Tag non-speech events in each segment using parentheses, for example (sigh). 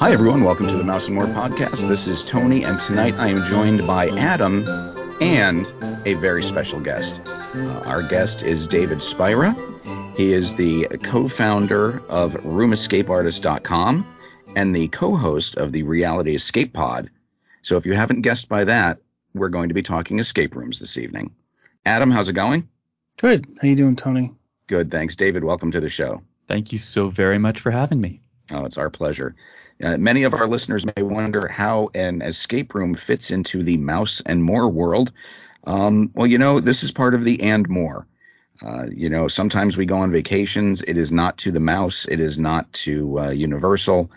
Hi, everyone. Welcome to the Mouse and More podcast. This is Tony, and tonight I am joined by Adam and a very special guest. Uh, our guest is David Spira. He is the co founder of RoomEscapeArtist.com and the co host of the Reality Escape Pod. So if you haven't guessed by that, we're going to be talking escape rooms this evening. Adam, how's it going? Good. How you doing, Tony? Good, thanks. David, welcome to the show. Thank you so very much for having me. Oh, it's our pleasure. Uh, many of our listeners may wonder how an escape room fits into the mouse and more world. Um, well, you know, this is part of the and more. Uh, you know, sometimes we go on vacations. It is not to the mouse. It is not to uh, Universal.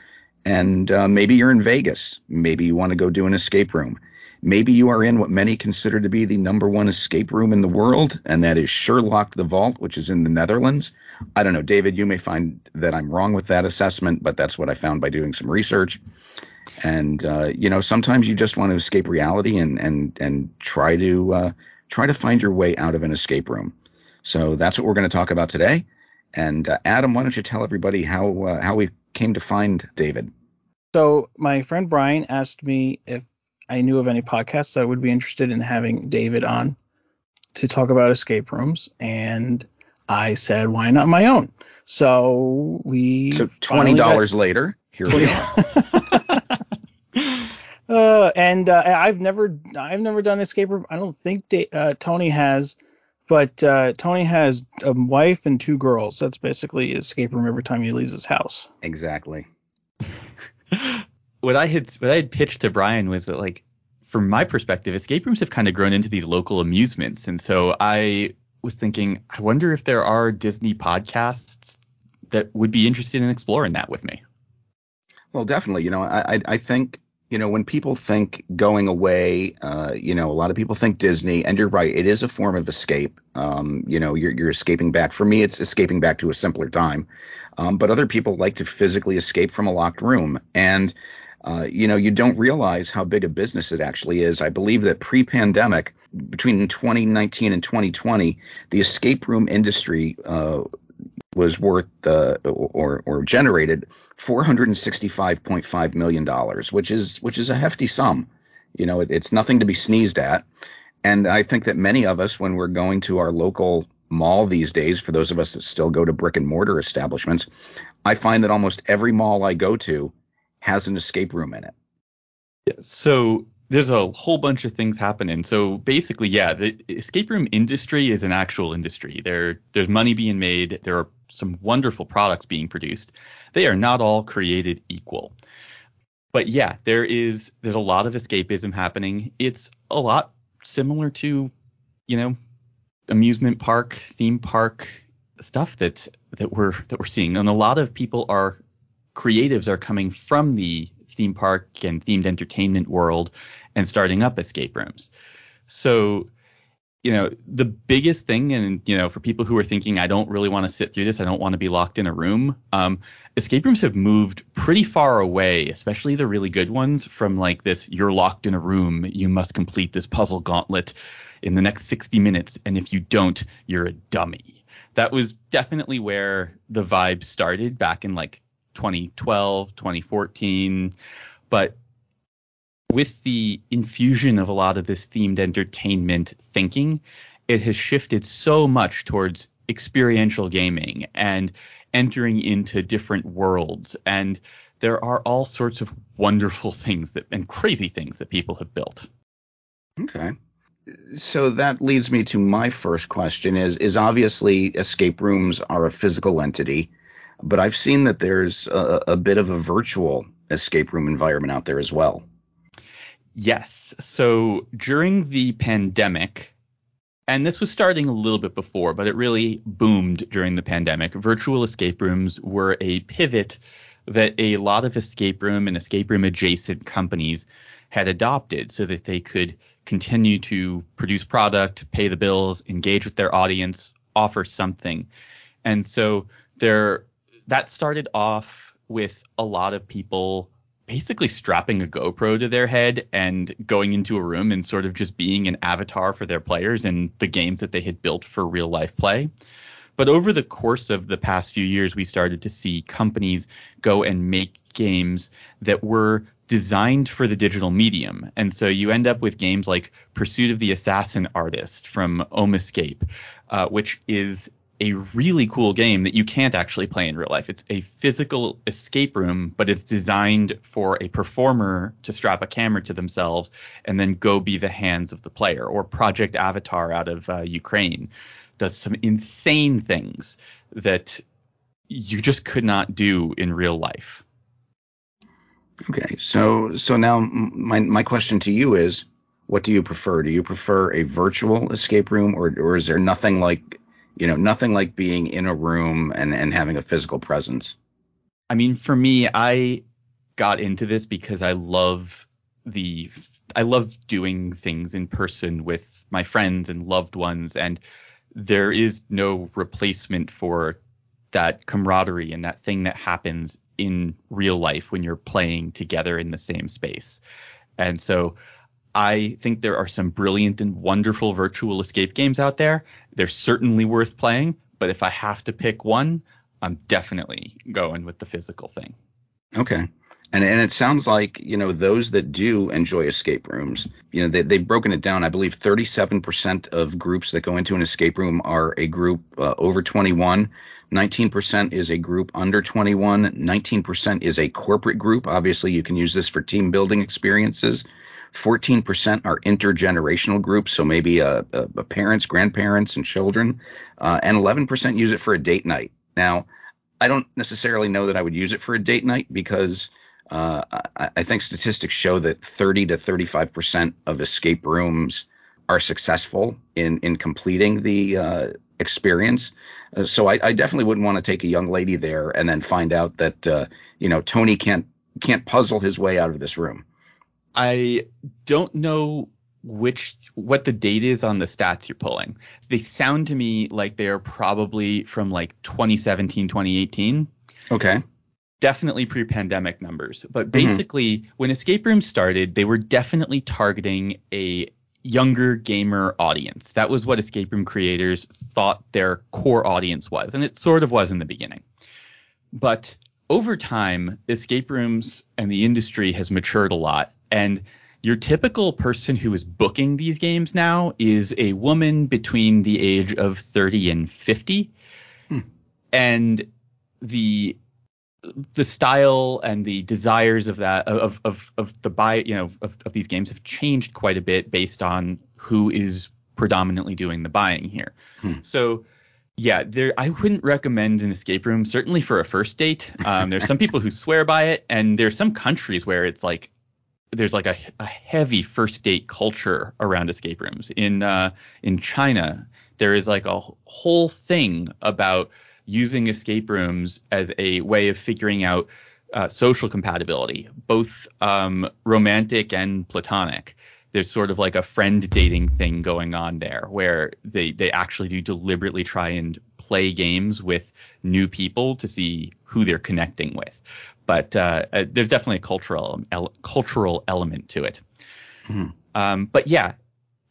And uh, maybe you're in Vegas. Maybe you want to go do an escape room. Maybe you are in what many consider to be the number one escape room in the world, and that is Sherlocked the Vault, which is in the Netherlands. I don't know, David, you may find that I'm wrong with that assessment, but that's what I found by doing some research. And uh, you know, sometimes you just want to escape reality and and and try to uh, try to find your way out of an escape room. So that's what we're going to talk about today. And uh, Adam, why don't you tell everybody how uh, how we came to find David? So my friend Brian asked me if I knew of any podcasts I would be interested in having David on to talk about escape rooms, and I said, why not my own? So we. So twenty dollars got... later, here we are. (laughs) uh, and uh, I've never, I've never done escape room. I don't think da- uh, Tony has, but uh, Tony has a wife and two girls. That's basically escape room every time he leaves his house. Exactly (laughs) what I had what I had pitched to Brian was that like from my perspective, escape rooms have kind of grown into these local amusements, and so I was thinking, I wonder if there are Disney podcasts that would be interested in exploring that with me. Well, definitely. You know, I I think you know when people think going away, uh, you know, a lot of people think Disney, and you're right, it is a form of escape. Um, you know, you're you're escaping back. For me, it's escaping back to a simpler time. Um, but other people like to physically escape from a locked room, and uh, you know, you don't realize how big a business it actually is. I believe that pre-pandemic, between 2019 and 2020, the escape room industry uh, was worth uh, or or generated 465.5 million dollars, which is which is a hefty sum. You know, it, it's nothing to be sneezed at. And I think that many of us, when we're going to our local mall these days, for those of us that still go to brick and mortar establishments, I find that almost every mall I go to has an escape room in it. Yeah, so there's a whole bunch of things happening. So basically, yeah, the escape room industry is an actual industry. There there's money being made. There are some wonderful products being produced. They are not all created equal. But yeah, there is there's a lot of escapism happening. It's a lot similar to, you know, amusement park, theme park stuff that that we're that we're seeing. And a lot of people are creatives are coming from the theme park and themed entertainment world and starting up escape rooms. So, you know, the biggest thing, and you know, for people who are thinking, I don't really want to sit through this, I don't want to be locked in a room. Um, escape rooms have moved pretty far away, especially the really good ones, from like this: you're locked in a room, you must complete this puzzle gauntlet in the next 60 minutes, and if you don't, you're a dummy. That was definitely where the vibe started back in like 2012, 2014. But with the infusion of a lot of this themed entertainment thinking, it has shifted so much towards experiential gaming and entering into different worlds. And there are all sorts of wonderful (laughs) things that and crazy things that people have built. Okay. So that leads me to my first question is is obviously escape rooms are a physical entity but I've seen that there's a, a bit of a virtual escape room environment out there as well. Yes. So during the pandemic, and this was starting a little bit before, but it really boomed during the pandemic. Virtual escape rooms were a pivot that a lot of escape room and escape room adjacent companies had adopted so that they could continue to produce product, pay the bills, engage with their audience, offer something. And so there that started off with a lot of people basically strapping a GoPro to their head and going into a room and sort of just being an avatar for their players and the games that they had built for real life play. But over the course of the past few years, we started to see companies go and make games that were designed for the digital medium. And so you end up with games like Pursuit of the Assassin Artist from Omescape, uh, which is a really cool game that you can't actually play in real life. It's a physical escape room, but it's designed for a performer to strap a camera to themselves and then go be the hands of the player. Or Project Avatar out of uh, Ukraine does some insane things that you just could not do in real life. Okay, so so now my my question to you is, what do you prefer? Do you prefer a virtual escape room, or or is there nothing like you know nothing like being in a room and and having a physical presence? I mean, for me, I got into this because I love the I love doing things in person with my friends and loved ones, and there is no replacement for that camaraderie and that thing that happens in real life when you're playing together in the same space. And so I think there are some brilliant and wonderful virtual escape games out there. They're certainly worth playing, but if I have to pick one, I'm definitely going with the physical thing. Okay. And, and it sounds like you know those that do enjoy escape rooms you know they, they've broken it down i believe 37% of groups that go into an escape room are a group uh, over 21 19% is a group under 21 19% is a corporate group obviously you can use this for team building experiences 14% are intergenerational groups so maybe uh, parents grandparents and children uh, and 11% use it for a date night now i don't necessarily know that i would use it for a date night because uh, I, I, think statistics show that 30 to 35 percent of escape rooms are successful in in completing the uh, experience. Uh, so I, I, definitely wouldn't want to take a young lady there and then find out that you know Tony can't can't puzzle his way out of this room. I don't know which what the date is on the stats you're pulling. They sound to me like they're probably from like 2017, 2018. Okay definitely pre-pandemic numbers, but mm-hmm. basically mm-hmm. when escape rooms started, they were definitely targeting a younger gamer audience. That was what escape room creators thought their core audience was, and it sort of was in the beginning. But over time, escape rooms and the industry has matured a lot, and your typical person who is booking these games now is a woman between the age of 30 and 50. Hmm. And the the style and the desires of that of of of the buy you know of, of these games have changed quite a bit based on who is predominantly doing the buying here. Hmm. So yeah, there I wouldn't recommend an escape room certainly for a first date. Um, there's some people who (laughs) swear by it, and there's some countries where it's like there's like a, a heavy first date culture around escape rooms. In uh, in China, there is like a whole thing about using escape rooms as a way of figuring out uh, social compatibility, both um, romantic and platonic. There's sort of like a friend dating thing going on there where they, they actually do deliberately try and play games with new people to see who they're connecting with. But uh, uh, there's definitely a cultural ele- cultural element to it. Mm-hmm. Um, but yeah,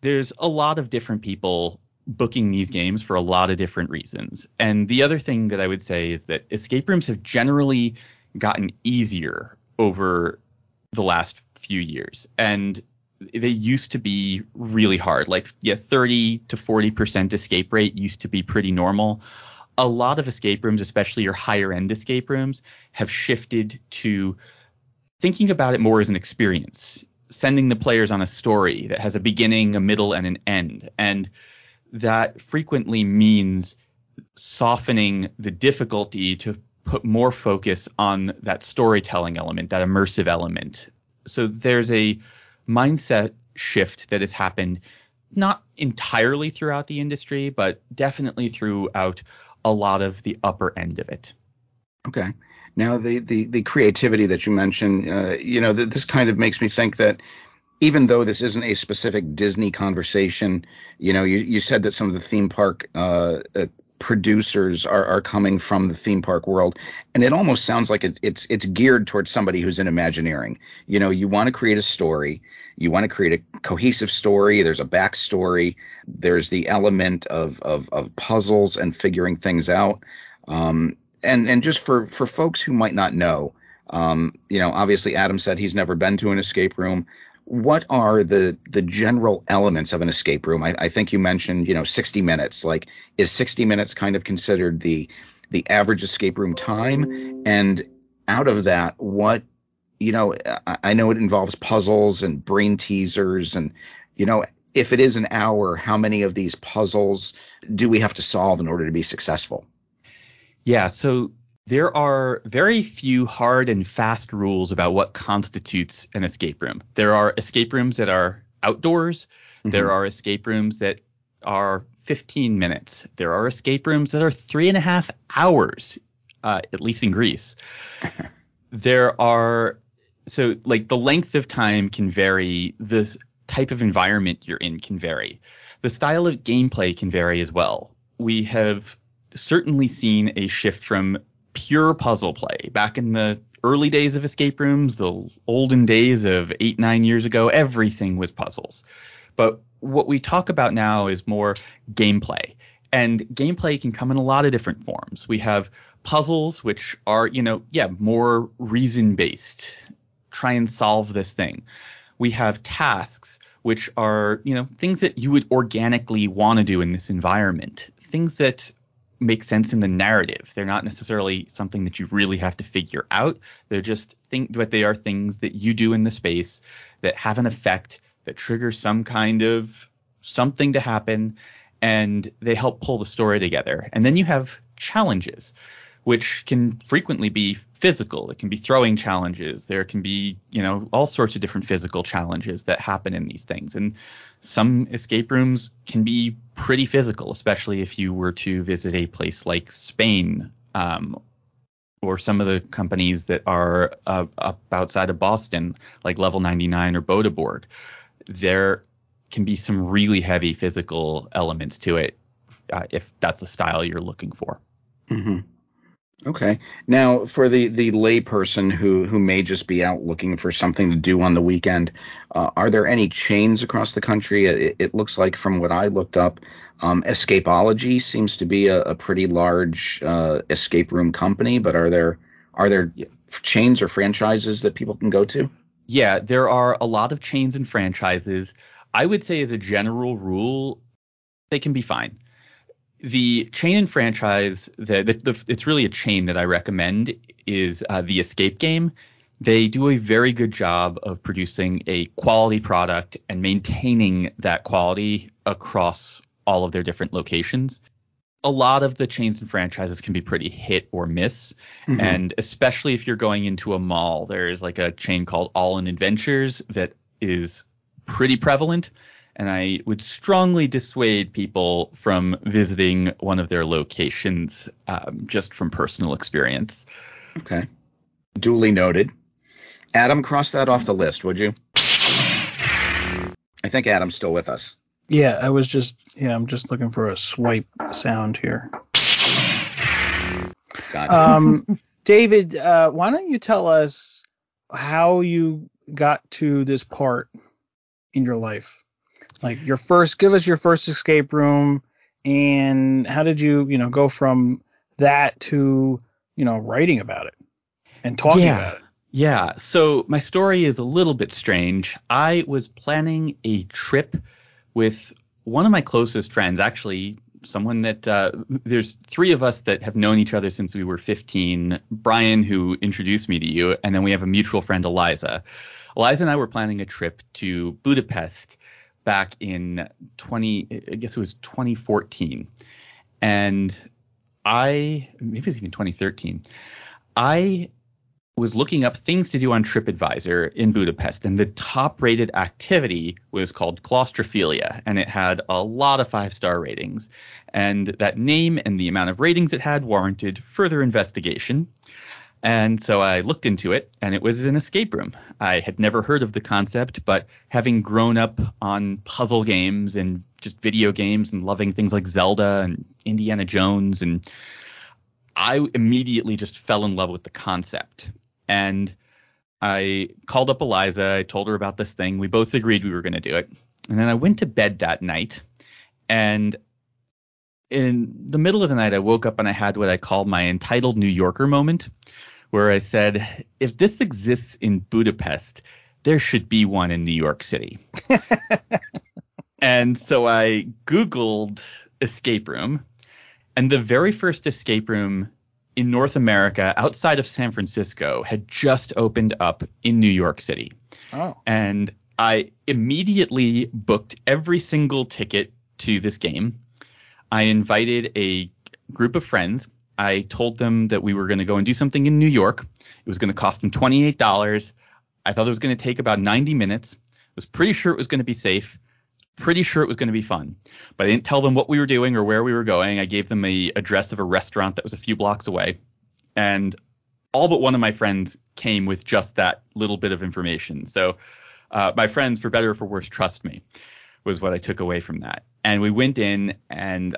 there's a lot of different people booking these games for a lot of different reasons. And the other thing that I would say is that escape rooms have generally gotten easier over the last few years. And they used to be really hard. Like, yeah, 30 to 40% escape rate used to be pretty normal. A lot of escape rooms, especially your higher end escape rooms, have shifted to thinking about it more as an experience, sending the players on a story that has a beginning, a middle, and an end. And that frequently means softening the difficulty to put more focus on that storytelling element, that immersive element. So there's a mindset shift that has happened not entirely throughout the industry, but definitely throughout a lot of the upper end of it. Okay. Now the the, the creativity that you mentioned, uh, you know, th- this kind of makes me think that even though this isn't a specific Disney conversation, you know, you, you said that some of the theme park uh, uh, producers are, are coming from the theme park world. And it almost sounds like it, it's it's geared towards somebody who's in imagineering. You know you want to create a story you want to create a cohesive story there's a backstory there's the element of of, of puzzles and figuring things out. Um, and and just for for folks who might not know um, you know obviously adam said he's never been to an escape room what are the the general elements of an escape room? I, I, think you mentioned, you know, 60 minutes. Like, is 60 minutes kind of considered the the average escape room time? And out of that, what you know, I, I know it involves puzzles and brain teasers, and you know, if it is an hour, how many of these puzzles do we have to solve in order to be successful? Yeah, so there are very few hard and fast rules about what constitutes an escape room. There are escape rooms that are outdoors. Mm-hmm. There are escape rooms that are 15 minutes. There are escape rooms that are three and a half hours, uh, at least in Greece. (laughs) there are so like the length of time can vary. The type of environment you're in can vary. The style of gameplay can vary as well. We have certainly seen a shift from pure puzzle play. Back in the early days of escape rooms, the olden days of eight, nine years ago, everything was puzzles. But what we talk about now is more gameplay. And gameplay can come in a lot of different forms. We have puzzles, which are, you know, yeah, more reason based. Try and solve this thing. We have tasks, which are, you know, things that you would organically want to do in this environment. Things that make sense in the narrative. They're not necessarily something that you really have to figure out. They're just think but they are things that you do in the space that have an effect that trigger some kind of something to happen and they help pull the story together. And then you have challenges which can frequently be physical. It can be throwing challenges. There can be, you know, all sorts of different physical challenges that happen in these things. And some escape rooms can be pretty physical, especially if you were to visit a place like Spain um, or some of the companies that are uh, up outside of Boston, like Level 99 or Boda Borg. There can be some really heavy physical elements to it uh, if that's the style you're looking for. Mm-hmm. Okay. Now, for the the layperson who who may just be out looking for something to do on the weekend, uh, are there any chains across the country? It, it, looks like from what I looked up, um, Escapology seems to be a, a pretty large uh, escape room company. But are there are there chains or franchises that people can go to? Yeah, there are a lot of chains and franchises. I would say, as a general rule, they can be fine the chain and franchise the, the, the, it's really a chain that I recommend is uh, the Escape Game. They do a very good job of producing a quality product and maintaining that quality across all of their different locations. A lot of the chains and franchises can be pretty hit or miss, mm-hmm. and especially if you're going into a mall, there's like a chain called All in Adventures that is pretty prevalent and I would strongly dissuade people from visiting one of their locations um, just from personal experience. Okay. Duly noted. Adam, cross that off the list, would you? I think Adam's still with us. Yeah, I was just yeah, I'm just looking for a swipe sound here. Gotcha. Um, (laughs) David, uh, why don't you tell us how you got to this part in your life? Like your first give us your first escape room and how did you you know go from that to you know writing about it and talking yeah. about it? Yeah. So my story is a little bit strange. I was planning a trip with one of my closest friends actually someone that uh, there's three of us that have known each other since we were 15 brian who introduced me to you and then we have a mutual friend eliza. Eliza and i were planning a trip to budapest back in 20, I guess it was 2014. And I, maybe it was even 2013. I was looking up things to do on TripAdvisor in Budapest, and the top rated activity was called claustrophilia, and it had a lot of five star ratings. And that name and the amount of ratings it had warranted further investigation. And so I looked into it, and it was an escape room. I had never heard of the concept, but having grown up on puzzle games and just video games and loving things like Zelda and Indiana Jones, and I immediately just fell in love with the concept. And I called up Eliza. I told her about this thing. We both agreed we were going to do it. And then I went to bed that night, and in the middle of the night, I woke up and I had what I call my entitled New Yorker moment where I said, if this exists in Budapest, there should be one in New York City. (laughs) and so I Googled escape room, and the very first escape room in North America outside of San Francisco had just opened up in New York City. Oh. And I immediately booked every single ticket to this game. I invited a group of friends I told them that we were going to go and do something in New York. It was going to cost them $28. I thought it was going to take about 90 minutes. I was pretty sure it was going to be safe. Pretty sure it was going to be fun. But I didn't tell them what we were doing or where we were going. I gave them a address of a restaurant that was a few blocks away. And all but one of my friends came with just that little bit of information. So uh, my friends, for better or for worse, trust me, was what I took away from that. And we went in, and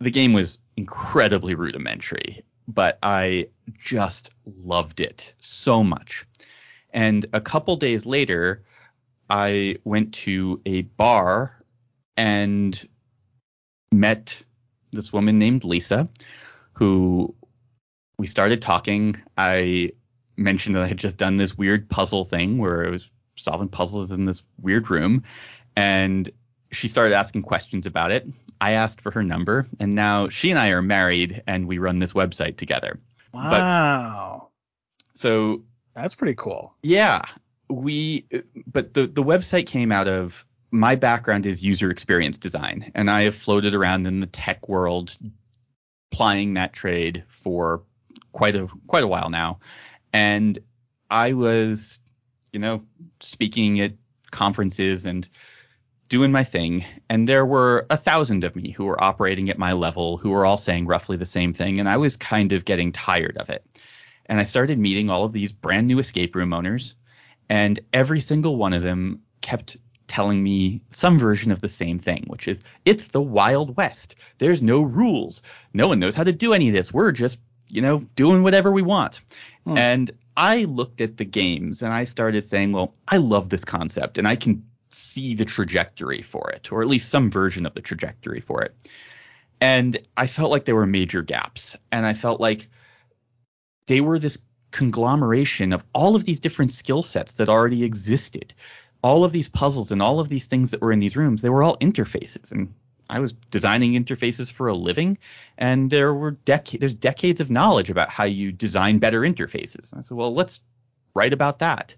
the game was incredibly rudimentary, but I just loved it so much. And a couple days later, I went to a bar and met this woman named Lisa, who we started talking. I mentioned that I had just done this weird puzzle thing where I was solving puzzles in this weird room. And she started asking questions about it. I asked for her number, and now she and I are married, and we run this website together. Wow. But, so that's pretty cool. Yeah, we. But the the website came out of my background is user experience design, and I have floated around in the tech world, plying that trade for quite a quite a while now, and I was, you know, speaking at conferences and doing my thing, and there were a thousand of me who were operating at my level who were all saying roughly the same thing, and I was kind of getting tired of it. And I started meeting all of these brand new escape room owners, and every single one of them kept telling me some version of the same thing, which is it's the Wild West. There's no rules. No one knows how to do any of this. We're just, you know, doing whatever we want. Hmm. And I looked at the games and I started saying, well, I love this concept and I can see the trajectory for it, or at least some version of the trajectory for it. And I felt like there were major gaps. And I felt like they were this conglomeration of all of these different skill sets that already existed. All of these puzzles and all of these things that were in these rooms, they were all interfaces. And I was designing interfaces for a living, and there were dec- there's decades of knowledge about how you design better interfaces. And I said, well, let's write about that.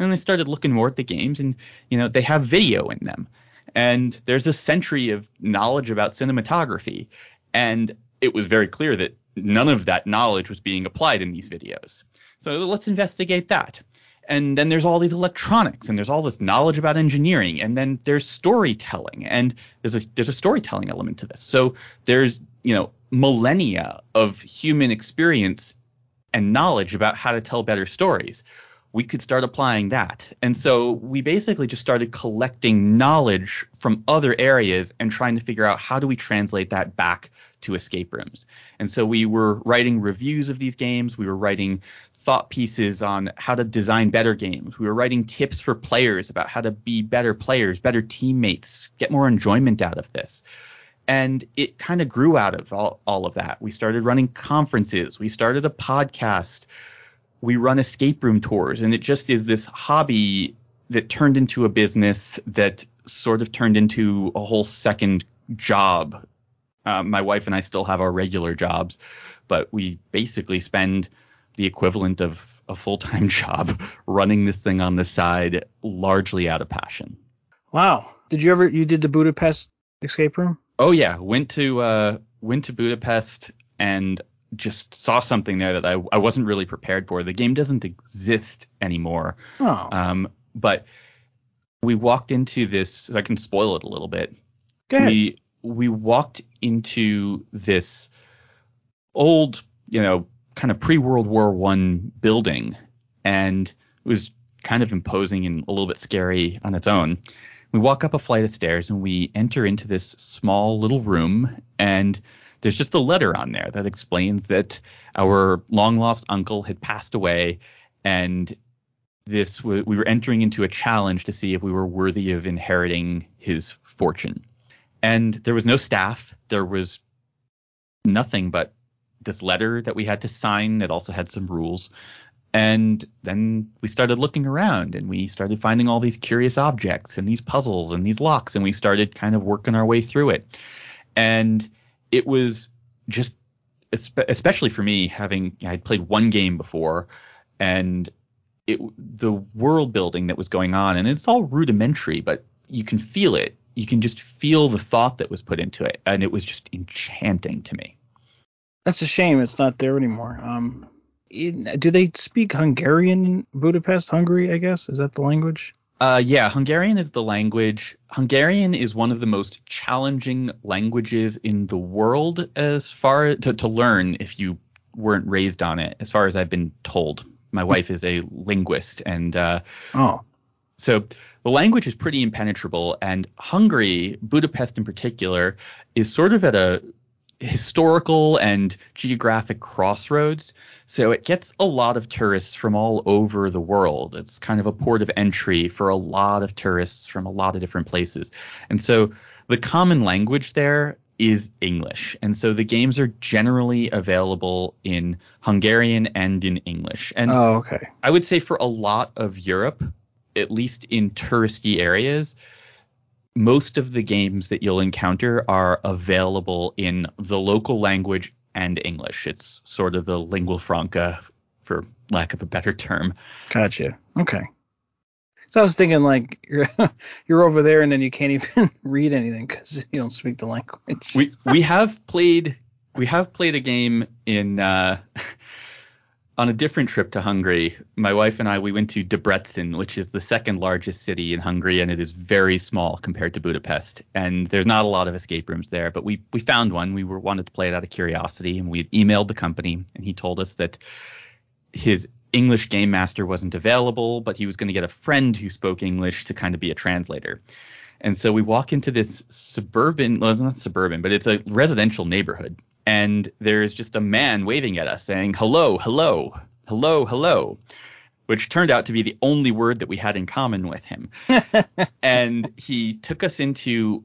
And I started looking more at the games, and you know they have video in them, and there's a century of knowledge about cinematography, and it was very clear that none of that knowledge was being applied in these videos. So let's investigate that. And then there's all these electronics, and there's all this knowledge about engineering, and then there's storytelling, and there's a there's a storytelling element to this. So there's you know millennia of human experience and knowledge about how to tell better stories we could start applying that. And so we basically just started collecting knowledge from other areas and trying to figure out how do we translate that back to escape rooms. And so we were writing reviews of these games, we were writing thought pieces on how to design better games. We were writing tips for players about how to be better players, better teammates, get more enjoyment out of this. And it kind of grew out of all, all of that. We started running conferences, we started a podcast we run escape room tours, and it just is this hobby that turned into a business that sort of turned into a whole second job. Uh, my wife and I still have our regular jobs, but we basically spend the equivalent of a full time (laughs) job running this thing on the side, largely out of passion. Wow. Did you ever you did the Budapest escape room? Oh yeah, went to uh, went to Budapest and just saw something there that I, I wasn't really prepared for. The game doesn't exist anymore. Oh. Um, but we walked into this. So I can spoil it a little bit. Go ahead. We we walked into this old, you know, kind of pre World War One building, and it was kind of imposing and a little bit scary on its own. We walk up a flight of stairs and we enter into this small little room, and there's just a letter on there that explains that our long lost uncle had passed away, and this we were entering into a challenge to see if we were worthy of inheriting his fortune. And there was no staff. There was nothing but this letter that we had to sign that also had some rules. And then we started looking around and we started finding all these curious objects and these puzzles and these locks and we started kind of working our way through it. And it was just especially for me having I'd played one game before and it the world building that was going on and it's all rudimentary but you can feel it. You can just feel the thought that was put into it and it was just enchanting to me. That's a shame it's not there anymore. Um, in, do they speak Hungarian in Budapest, Hungary? I guess is that the language? Uh, yeah, Hungarian is the language. Hungarian is one of the most challenging languages in the world as far to, to learn if you weren't raised on it. As far as I've been told, my wife is a linguist, and uh, oh, so the language is pretty impenetrable. And Hungary, Budapest in particular, is sort of at a historical and geographic crossroads. So it gets a lot of tourists from all over the world. It's kind of a port of entry for a lot of tourists from a lot of different places. And so the common language there is English. And so the games are generally available in Hungarian and in English. And oh, okay. I would say for a lot of Europe, at least in touristy areas, most of the games that you'll encounter are available in the local language and English. It's sort of the lingua franca, for lack of a better term. Gotcha. Okay. So I was thinking like you're (laughs) you're over there and then you can't even (laughs) read anything because you don't speak the language. We we have played we have played a game in uh, on a different trip to Hungary, my wife and I we went to Debrecen, which is the second largest city in Hungary, and it is very small compared to Budapest. And there's not a lot of escape rooms there, but we we found one. We were wanted to play it out of curiosity, and we emailed the company, and he told us that his English game master wasn't available, but he was going to get a friend who spoke English to kind of be a translator. And so we walk into this suburban, well, it's not suburban, but it's a residential neighborhood and there's just a man waving at us saying hello, hello, hello, hello, which turned out to be the only word that we had in common with him. (laughs) and he took us into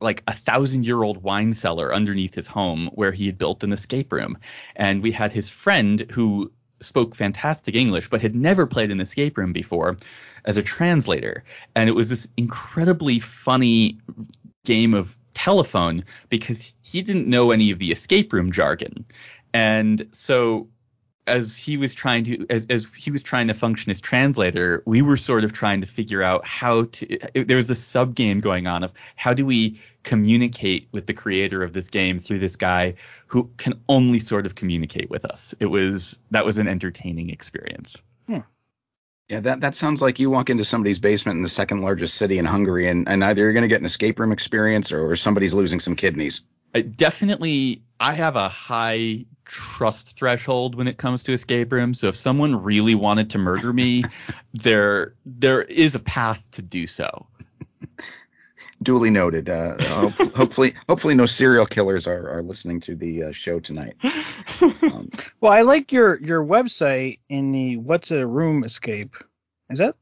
like a thousand year old wine cellar underneath his home where he had built an escape room. And we had his friend who spoke fantastic English but had never played an escape room before as a translator. And it was this incredibly funny game of telephone because he didn't know any of the escape room jargon. And so as he was trying to as, as he was trying to function as translator, we were sort of trying to figure out how to there was a sub game going on of how do we communicate with the creator of this game through this guy who can only sort of communicate with us. It was that was an entertaining experience. Hmm. Yeah, that, that sounds like you walk into somebody's basement in the second largest city in Hungary, and, and either you're going to get an escape room experience or, or somebody's losing some kidneys. I definitely, I have a high trust threshold when it comes to escape rooms. So if someone really wanted to murder me, (laughs) there there is a path to do so. Duly noted. Uh, (laughs) hopefully, hopefully, no serial killers are, are listening to the uh, show tonight. (laughs) Um, well, I like your your website in the "What's a Room Escape." Is that?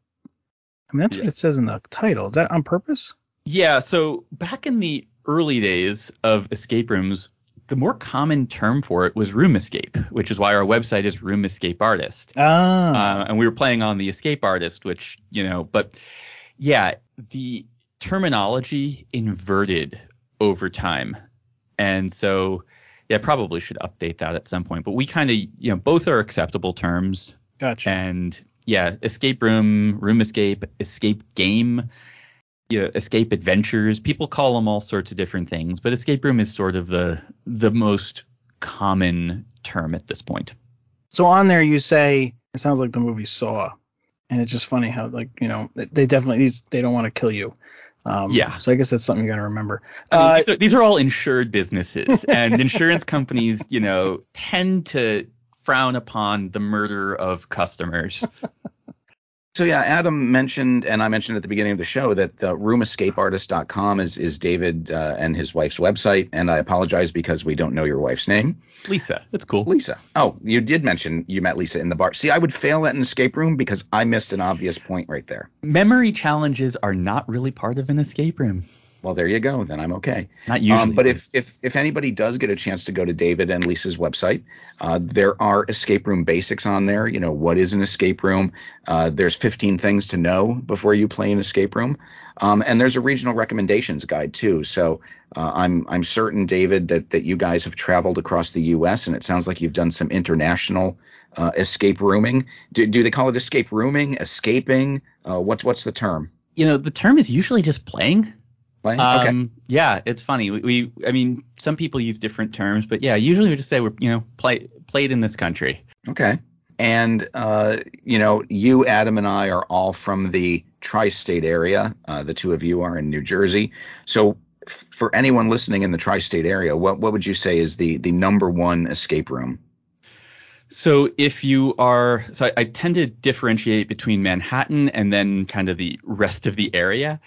I mean, that's yeah. what it says in the title. Is that on purpose? Yeah. So back in the early days of escape rooms, the more common term for it was room escape, which is why our website is Room Escape Artist. Ah. Uh, and we were playing on the Escape Artist, which you know, but yeah, the terminology inverted over time. And so, yeah, probably should update that at some point. But we kind of, you know, both are acceptable terms. Gotcha. And yeah, escape room, room escape, escape game, you know, escape adventures. People call them all sorts of different things, but escape room is sort of the the most common term at this point. So on there you say it sounds like the movie Saw, and it's just funny how like you know they definitely they don't want to kill you. Um, yeah. So I guess that's something you got to remember. I mean, uh, these, are, these are all insured businesses, (laughs) and insurance companies, you know, tend to frown upon the murder of customers. (laughs) So yeah, Adam mentioned, and I mentioned at the beginning of the show that uh, roomescapeartist.com is is David uh, and his wife's website, and I apologize because we don't know your wife's name. Lisa, it's cool. Lisa. Oh, you did mention you met Lisa in the bar. See, I would fail at an escape room because I missed an obvious point right there. Memory challenges are not really part of an escape room. Well, there you go. Then I'm okay. Not usually. Um, but if, if if anybody does get a chance to go to David and Lisa's website, uh, there are escape room basics on there. You know what is an escape room? Uh, there's 15 things to know before you play an escape room, um, and there's a regional recommendations guide too. So uh, I'm I'm certain, David, that that you guys have traveled across the U.S. and it sounds like you've done some international uh, escape rooming. Do, do they call it escape rooming? Escaping? Uh, what's what's the term? You know, the term is usually just playing. Okay. Um, yeah, it's funny. We, we, I mean, some people use different terms, but yeah, usually we just say we're, you know, play played in this country. Okay. And uh, you know, you, Adam, and I are all from the tri-state area. Uh, the two of you are in New Jersey. So, f- for anyone listening in the tri-state area, what what would you say is the the number one escape room? So if you are, so I, I tend to differentiate between Manhattan and then kind of the rest of the area.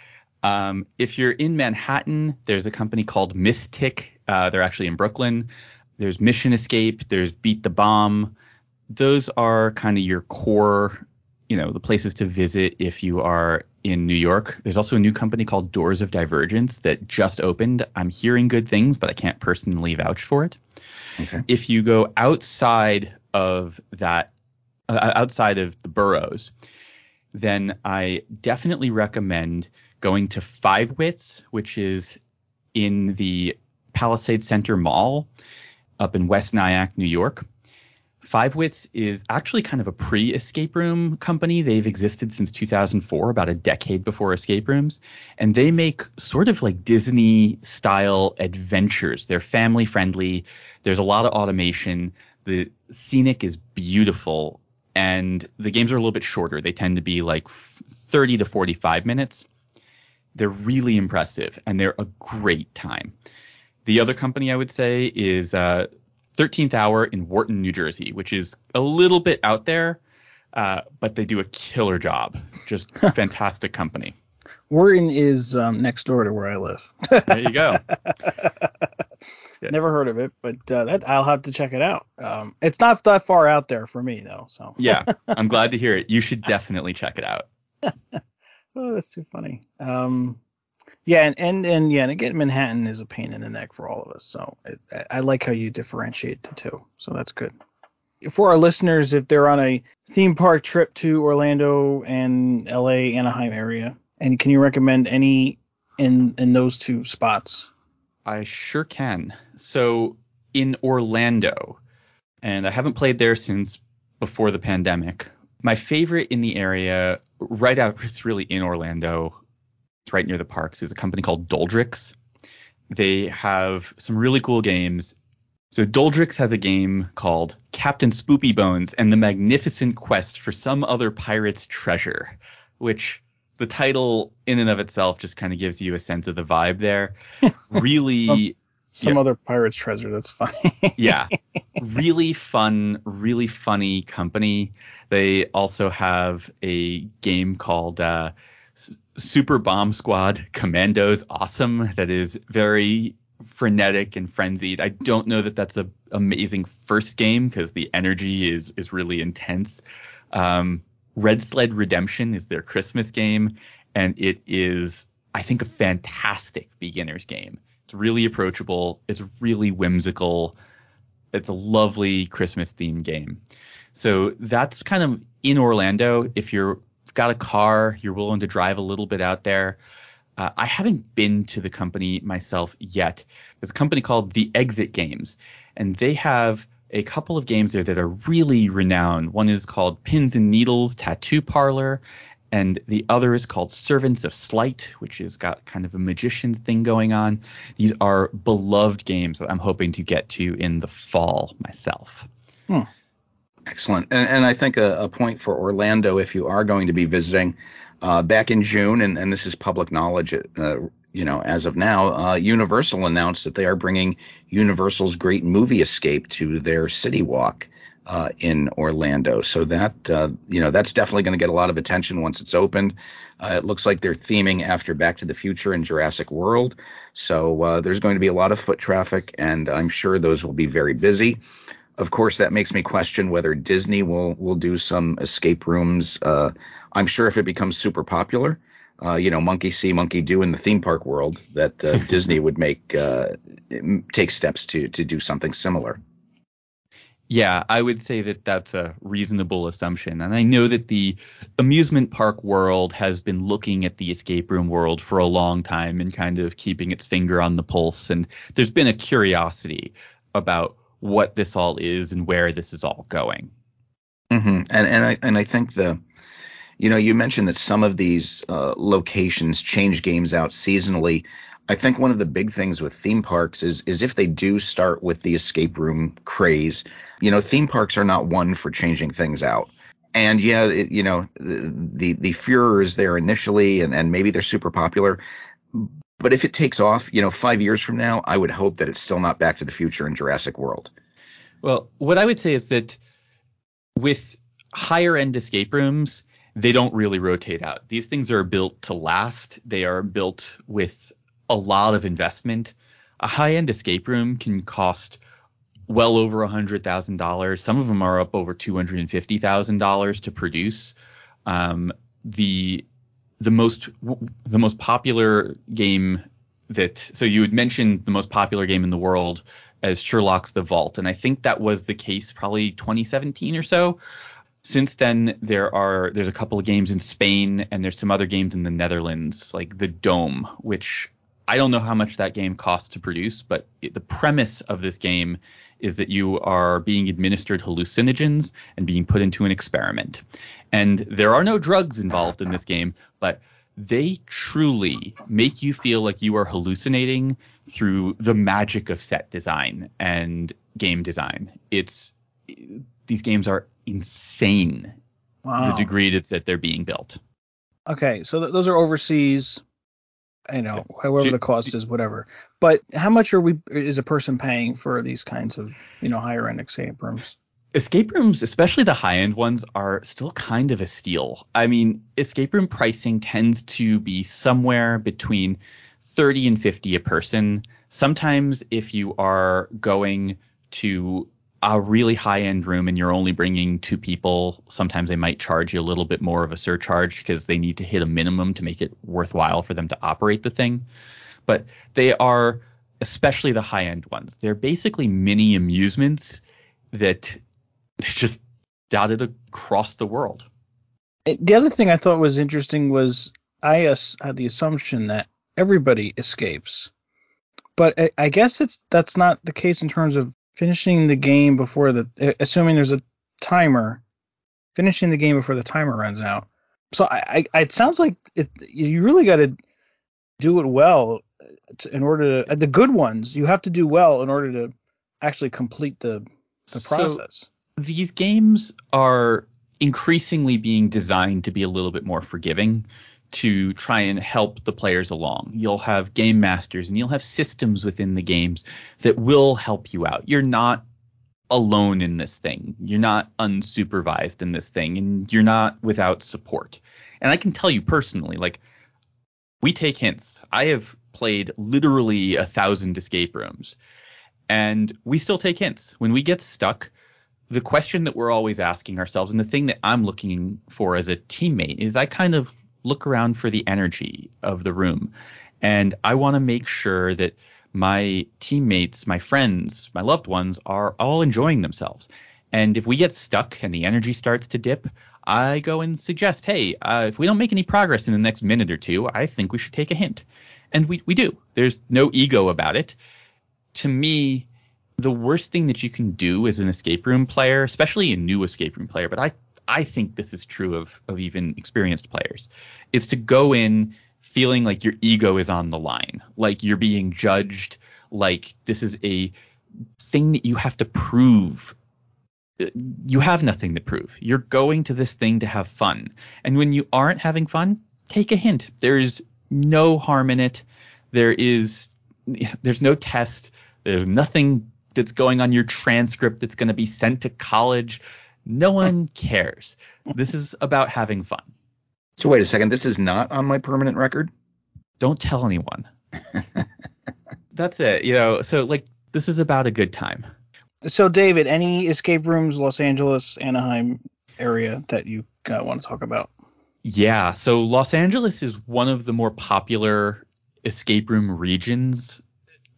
Um, if you're in Manhattan, there's a company called Mystic. Uh, they're actually in Brooklyn. There's Mission Escape. There's Beat the Bomb. Those are kind of your core, you know, the places to visit if you are in New York. There's also a new company called Doors of Divergence that just opened. I'm hearing good things, but I can't personally vouch for it. Okay. If you go outside of that, uh, outside of the boroughs, then I definitely recommend going to Five Wits, which is in the Palisade Center Mall up in West Nyack, New York. Five Wits is actually kind of a pre escape room company. They've existed since 2004, about a decade before escape rooms. And they make sort of like Disney style adventures. They're family friendly, there's a lot of automation. The scenic is beautiful. And the games are a little bit shorter. They tend to be like 30 to 45 minutes. They're really impressive and they're a great time. The other company I would say is uh, 13th Hour in Wharton, New Jersey, which is a little bit out there, uh, but they do a killer job. Just (laughs) fantastic company. Wharton is um, next door to where I live. There you go. (laughs) Yeah. Never heard of it, but uh, that, I'll have to check it out. Um, it's not that far out there for me though, so. Yeah, (laughs) I'm glad to hear it. You should definitely check it out. Oh, that's too funny. Um, yeah, and, and and yeah, and again, Manhattan is a pain in the neck for all of us. So it, I- like how you differentiate the two. So that's good. For our listeners, if they're on a theme park trip to Orlando and LA, Anaheim area, and can you recommend any in in those two spots? I sure can. So in Orlando, and I haven't played there since before the pandemic. My favorite in the area, right out, (laughs) it's really in Orlando, it's right near the parks, is a company called Doldrick's. They have some really cool games. So Doldrick's has a game called Captain Spoopy Bones and the Magnificent Quest for Some Other Pirate's Treasure, which the title in and of itself just kind of gives you a sense of the vibe there. (laughs) Really Some Yeah. other pirate's treasure. That's funny. (laughs) yeah really fun really funny company they also have a game called uh, super bomb squad commandos awesome that is very frenetic and frenzied i don't know that that's a amazing first game because the energy is is really intense um, red sled redemption is their christmas game and it is i think a fantastic beginner's game it's really approachable it's really whimsical it's a lovely Christmas themed game. So that's kind of in Orlando. If you're got a car, you're willing to drive a little bit out there. Uh, I haven't been to the company myself yet. There's a company called The Exit Games, and they have a couple of games there that are really renowned. One is called Pins and Needles Tattoo Parlor, and the other is called Servants of Sleight, which has got kind of a magician's thing going on. These are beloved games that I'm hoping to get to in the fall myself. Excellent. And, and I think a, a point for Orlando, if you are going to be visiting, uh, back in June, and, and this is public knowledge, uh, you know, as of now, uh, Universal announced that they are bringing Universal's Great Movie Escape to their City Walk uh, in Orlando. So that uh, you know that's definitely going to get a lot of attention once it's opened. Uh, it looks like they're theming after Back to the Future and Jurassic World. So uh, there's going to be a lot of foot traffic, and I'm sure those will be very busy. Of course, that makes me question whether Disney will will do some escape rooms. Uh, I'm sure if it becomes super popular, uh, you know, monkey see, monkey do in the theme park world, that uh, (laughs) Disney would make uh, take steps to to do something similar. Yeah, I would say that that's a reasonable assumption. And I know that the amusement park world has been looking at the escape room world for a long time and kind of keeping its finger on the pulse. And there's been a curiosity about what this all is and where this is all going. Mm-hmm. And and I and I think the you know you mentioned that some of these uh, locations change games out seasonally. I think one of the big things with theme parks is is if they do start with the escape room craze, you know, theme parks are not one for changing things out. And yeah, it, you know, the, the the is there initially, and and maybe they're super popular. But if it takes off, you know, five years from now, I would hope that it's still not Back to the Future and Jurassic World. Well, what I would say is that with higher end escape rooms, they don't really rotate out. These things are built to last. They are built with a lot of investment. A high end escape room can cost well over a hundred thousand dollars. Some of them are up over two hundred and fifty thousand dollars to produce. Um, the the most the most popular game that so you had mentioned the most popular game in the world as Sherlocked The Vault, and I think that was the case probably 2017 or so. Since then, there are there's a couple of games in Spain and there's some other games in the Netherlands, like the Dome, which I don't know how much that game costs to produce, but it, the premise of this game is that you are being administered hallucinogens and being put into an experiment. And there are no drugs involved in this game, but they truly make you feel like you are hallucinating through the magic of set design and game design. It's these games are insane wow. the degree that, that they're being built. Okay, so th- those are overseas you know, however the cost is, whatever. But how much are we is a person paying for these kinds of you know higher end escape rooms? Escape rooms, especially the high end ones, are still kind of a steal. I mean, escape room pricing tends to be somewhere between 30 and 50 a person. Sometimes, if you are going to a really high end room and you're only bringing two people, sometimes they might charge you a little bit more of a surcharge because they need to hit a minimum to make it worthwhile for them to operate the thing. But they are, especially the high end ones, they're basically mini amusements that (laughs) just dotted across the world. Eh, the other thing I thought was interesting was I had the assumption that everybody escapes. But eh, I guess it's that's not the case in terms of finishing the game before the assuming there's a timer, finishing the game before the timer runs out. So I, I it sounds like it, you really got to do it well uh, to, in order to the good ones. You have to do well in order to actually complete the the process. So these games are increasingly being designed to be a little bit more forgiving to try and help the players along. You'll have game masters and you'll have systems within the games that will help you out. You're not alone in this thing. You're not unsupervised in this thing and you're not without support. And I can tell you personally, like we take hints. I have played literally a thousand escape rooms and we still take hints. When we get stuck, the question that we're always asking ourselves and the thing that I'm looking for as a teammate is I kind of look around for the energy of the room. And I want to make sure that my teammates, my friends, my loved ones are all enjoying themselves. And if we get stuck and the energy starts to dip, I go and suggest, hey, uh, if we don't make any progress in the next minute or two, I think we should take a hint. And we, we do. There's no ego about it. To me, the worst thing that you can do as an escape room player, especially a new escape room player, but I I think this is true of of even experienced players, is to go in feeling like your ego is on the line, like you're being judged, like this is a thing that you have to prove. You have nothing to prove. You're going to this thing to have fun. And when you aren't having fun, take a hint. There's no harm in it. There is (laughs) there's no test. There's nothing that's going on your transcript that's going to be sent to college. No one cares. This is about having fun. So wait a second, this is not on my permanent record? Don't tell anyone. (laughs) That's it. You know, so like this is about a good time. So David, any escape rooms, Los Angeles, Anaheim area that you uh, want to talk about? Yeah, so Los Angeles is one of the more popular escape room regions,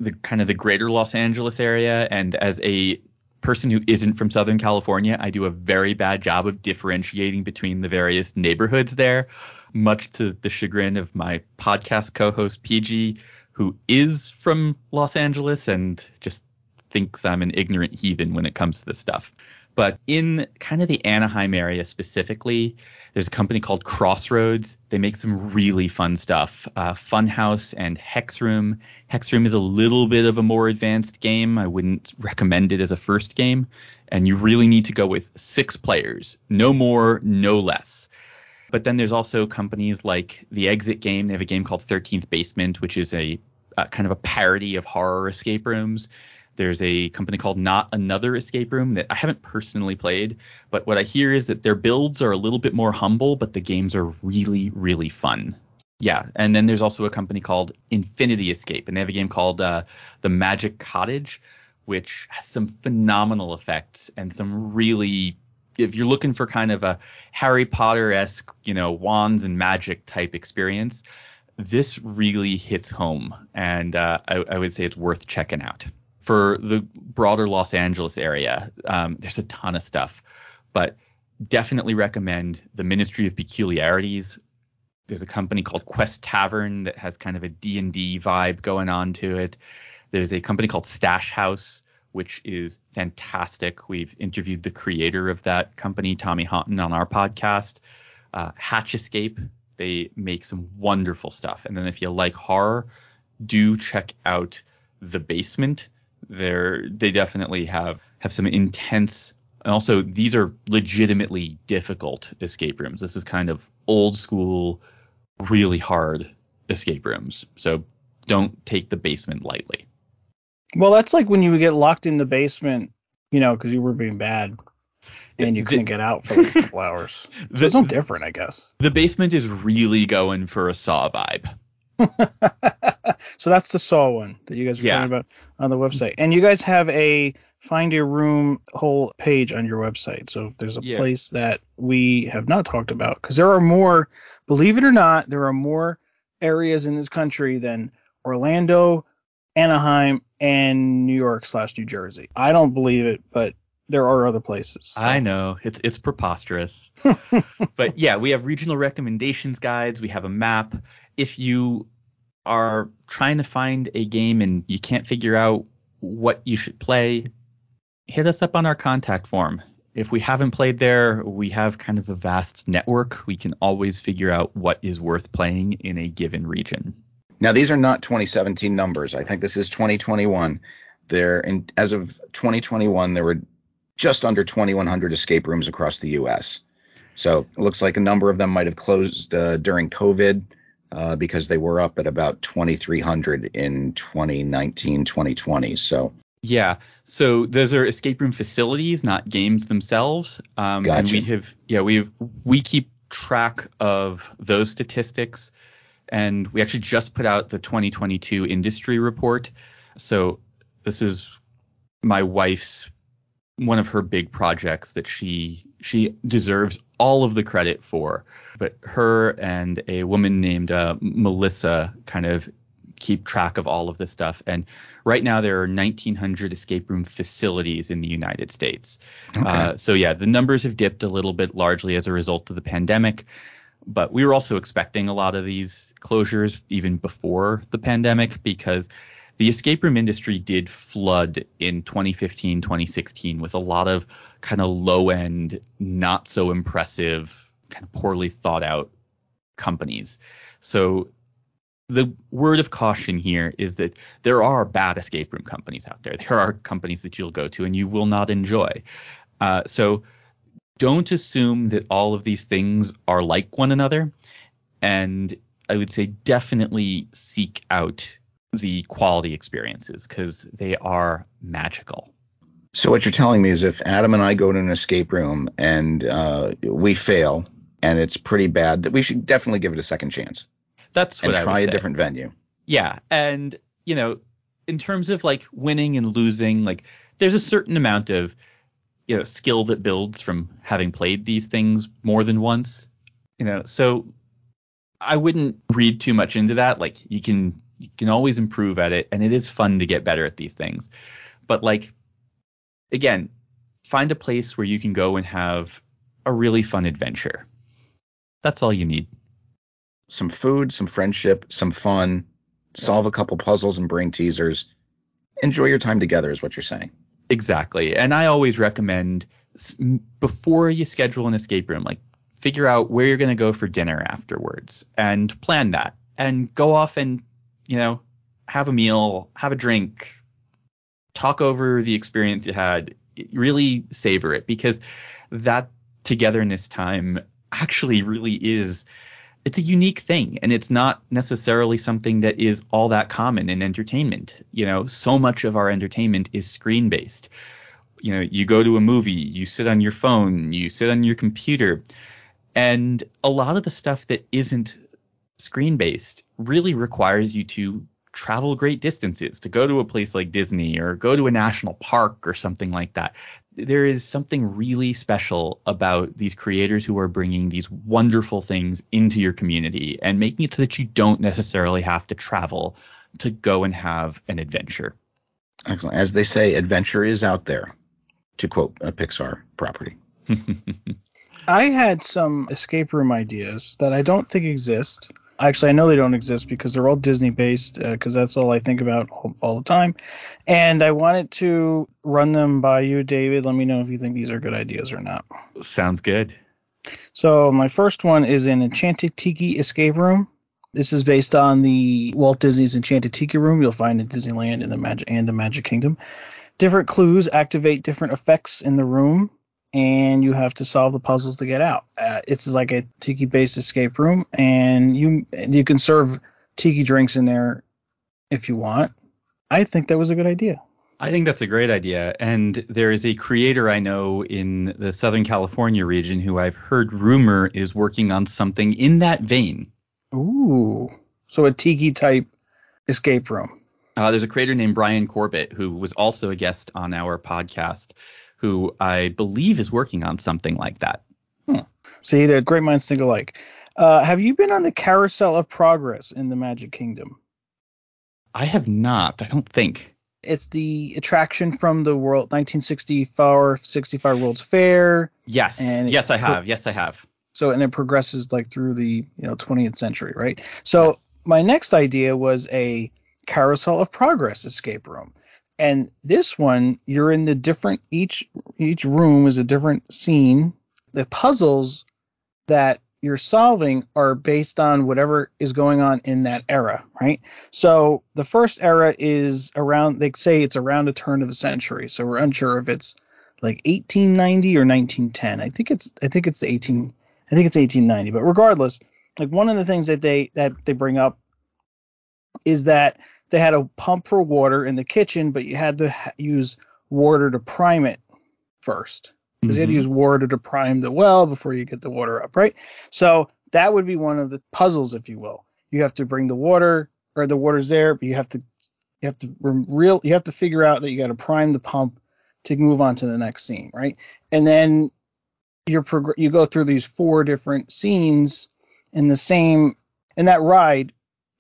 the kind of the greater Los Angeles area. And as a person who isn't from Southern California, I do a very bad job of differentiating between the various neighborhoods there, much to the chagrin of my podcast co-host Peih-Gee, who is from Los Angeles and just thinks I'm an ignorant heathen when it comes to this stuff. But in kind of the Anaheim area specifically, there's a company called Crossroads. They make some really fun stuff. Uh, Funhouse and Hexroom. Hexroom is a little bit of a more advanced game. I wouldn't recommend it as a first game. And you really need to go with six players, no more, no less. But then there's also companies like the Exit game. They have a game called 13th Basement, which is a uh, kind of a parody of horror escape rooms. There's a company called Not Another Escape Room that I haven't personally played, but what I hear is that their builds are a little bit more humble, but the games are really, really fun. Yeah, and then there's also a company called Infinity Escape, and they have a game called uh, The Magic Cottage, which has some phenomenal effects and some really if you're looking for kind of a Harry Potter esque, you know, wands and magic type experience, this really hits home, and uh, I, I, would say it's worth checking out. For the broader Los Angeles area, um, there's a ton of stuff, but definitely recommend the Ministry of Peculiarities. There's a company called Quest Tavern that has kind of a D&D vibe going on to it. There's a company called Stash House, which is fantastic. We've interviewed the creator of that company, Tommy Honton, on our podcast. Uh, Hatch Escape they make some wonderful stuff. And then if you like horror, do check out The Basement. They're, they definitely have have some intense and also these are legitimately difficult escape rooms. This is kind of old school, really hard escape rooms. So don't take the basement lightly. Well, that's like when you get locked in the basement, you know, because you were being bad and you couldn't the, get out for like a couple (laughs) hours. It's no different, I guess. The basement is really going for a Saw vibe. (laughs) so that's the Saw one that you guys were yeah. talking about on the website, and you guys have a find your room whole page on your website. So if there's a yeah. place that we have not talked about, because there are more, believe it or not, there are more areas in this country than Orlando, Anaheim, and New York slash New Jersey. I don't believe it, but there are other places. So. I know it's it's preposterous, (laughs) but yeah, we have regional recommendations guides. We have a map. If you are trying to find a game and you can't figure out what you should play, hit us up on our contact form. If we haven't played there, we have kind of a vast network. We can always figure out what is worth playing in a given region. Now, these are not 2017 numbers. I think this is 2021. There, in, as of 2021, there were just under 2,100 escape rooms across the U.S. So it looks like a number of them might have closed uh, during COVID uh, because they were up at about 2,300 in 2019, 2020. So yeah, so those are escape room facilities, not games themselves. Um, gotcha. And we have yeah we we keep track of those statistics, and we actually just put out the 2022 industry report. So this is my wife's one of her big projects that she she deserves all of the credit for. But her and a woman named uh, Melissa kind of keep track of all of this stuff. And right now there are 1,900 escape room facilities in the United States. Okay. Uh, so yeah, the numbers have dipped a little bit, largely as a result of the pandemic. But we were also expecting a lot of these closures even before the pandemic because the escape room industry did flood in 2015, 2016 with a lot of kind of low end, not so impressive, kind of poorly thought out companies. So the word of caution here is that there are bad escape room companies out there. There are companies that you'll go to and you will not enjoy. Uh, so don't assume that all of these things are like one another. And I would say definitely seek out the quality experiences because they are magical. So what you're telling me is if Adam and I go to an escape room and uh, we fail and it's pretty bad, that we should definitely give it a second chance. That's what and I try a say. different venue. Yeah, and you know, in terms of like winning and losing, like there's a certain amount of you know skill that builds from having played these things more than once. You know, so I wouldn't read too much into that. Like you can you can always improve at it, and it is fun to get better at these things. But like again, find a place where you can go and have a really fun adventure. That's all you need. Some food, some friendship, some fun, solve a couple puzzles and brain teasers. Enjoy your time together is what you're saying. Exactly. And I always recommend before you schedule an escape room, like figure out where you're going to go for dinner afterwards and plan that and go off and, you know, have a meal, have a drink, talk over the experience you had, really savor it because that togetherness time actually really is it's a unique thing and it's not necessarily something that is all that common in entertainment. You know so much of our entertainment is screen based you know you go to a movie you sit on your phone you sit on your computer and a lot of the stuff that isn't screen based really requires you to travel great distances to go to a place like Disney or go to a national park or something like that. There is something really special about these creators who are bringing these wonderful things into your community and making it so that you don't necessarily have to travel to go and have an adventure. Excellent. As they say, adventure is out there, to quote a Pixar property. (laughs) I had some escape room ideas that I don't think exist. Actually, I know they don't exist because they're all Disney based, because uh, that's all I think about all, all the time. And I wanted to run them by you, David. Let me know if you think these are good ideas or not. Sounds good. So, my first one is an Enchanted Tiki escape room. This is based on the Walt Disney's Enchanted Tiki Room you'll find in Disneyland and the Magic and the Magic Kingdom. Different clues activate different effects in the room, and you have to solve the puzzles to get out. Uh, it's like a tiki-based escape room, and you you can serve tiki drinks in there if you want. I think that was a good idea. I think that's a great idea. And there is a creator I know in the Southern California region who I've heard rumor is working on something in that vein. Ooh, so a tiki type escape room. Uh, there's a creator named Brian Corbett who was also a guest on our podcast, who I believe is working on something like that. See, the great minds think alike. Uh, have you been on the Carousel of Progress in the Magic Kingdom? I have not. I don't think. It's the attraction from the World 1964 65 World's Fair. Yes. And it- yes, I have. Yes, I have. So and it progresses like through the you know 20th century, right? So Yes. my next idea was a Carousel of Progress escape room. And this one, you're in the different each each room is a different scene. The puzzles that you're solving are based on whatever is going on in that era, right? So the first era is around they say it's around the turn of the century. So we're unsure if it's like 1890 or 1910. I think it's I think it's the 18 I think it's 1890. But regardless, like one of the things that they that they bring up is that they had a pump for water in the kitchen, but you had to ha- use water to prime it first because you had to Mhm. use water to prime the well before you get the water up, right? So that would be one of the puzzles, if you will. You have to bring the water, or the water's there, but you have to you have to real you have to figure out that you got to prime the pump to move on to the next scene, right? And then you're prog- you go through these four different scenes in the same in that ride.